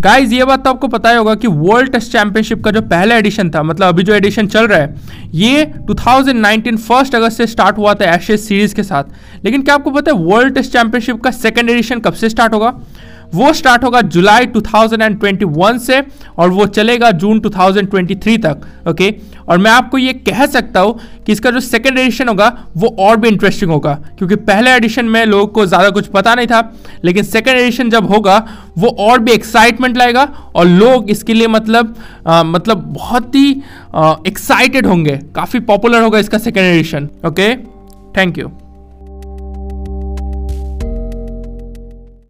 Guys ये बात तो आपको पता ही होगा कि वर्ल्ड टेस्ट चैंपियनशिप का जो पहला एडिशन था मतलब अभी जो एडिशन चल रहा है, ये 2019 फ़र्स्ट अगस्त से स्टार्ट हुआ था एशेज सीरीज़ के साथ। लेकिन क्या आपको पता है वर्ल्ड टेस्ट चैंपियनशिप का सेकेंड एडिशन कब से स्टार्ट होगा? वो स्टार्ट होगा जुलाई 2021 से और वो चलेगा जून 2023 तक ओके और मैं आपको ये कह सकता हूँ कि इसका जो सेकेंड एडिशन होगा वो और भी इंटरेस्टिंग होगा क्योंकि पहले एडिशन में लोगों को ज़्यादा कुछ पता नहीं था लेकिन सेकेंड एडिशन जब होगा वो और भी एक्साइटमेंट लाएगा और लोग इसके लिए मतलब आ, मतलब बहुत ही एक्साइटेड होंगे काफ़ी पॉपुलर होगा इसका second edition okay thank you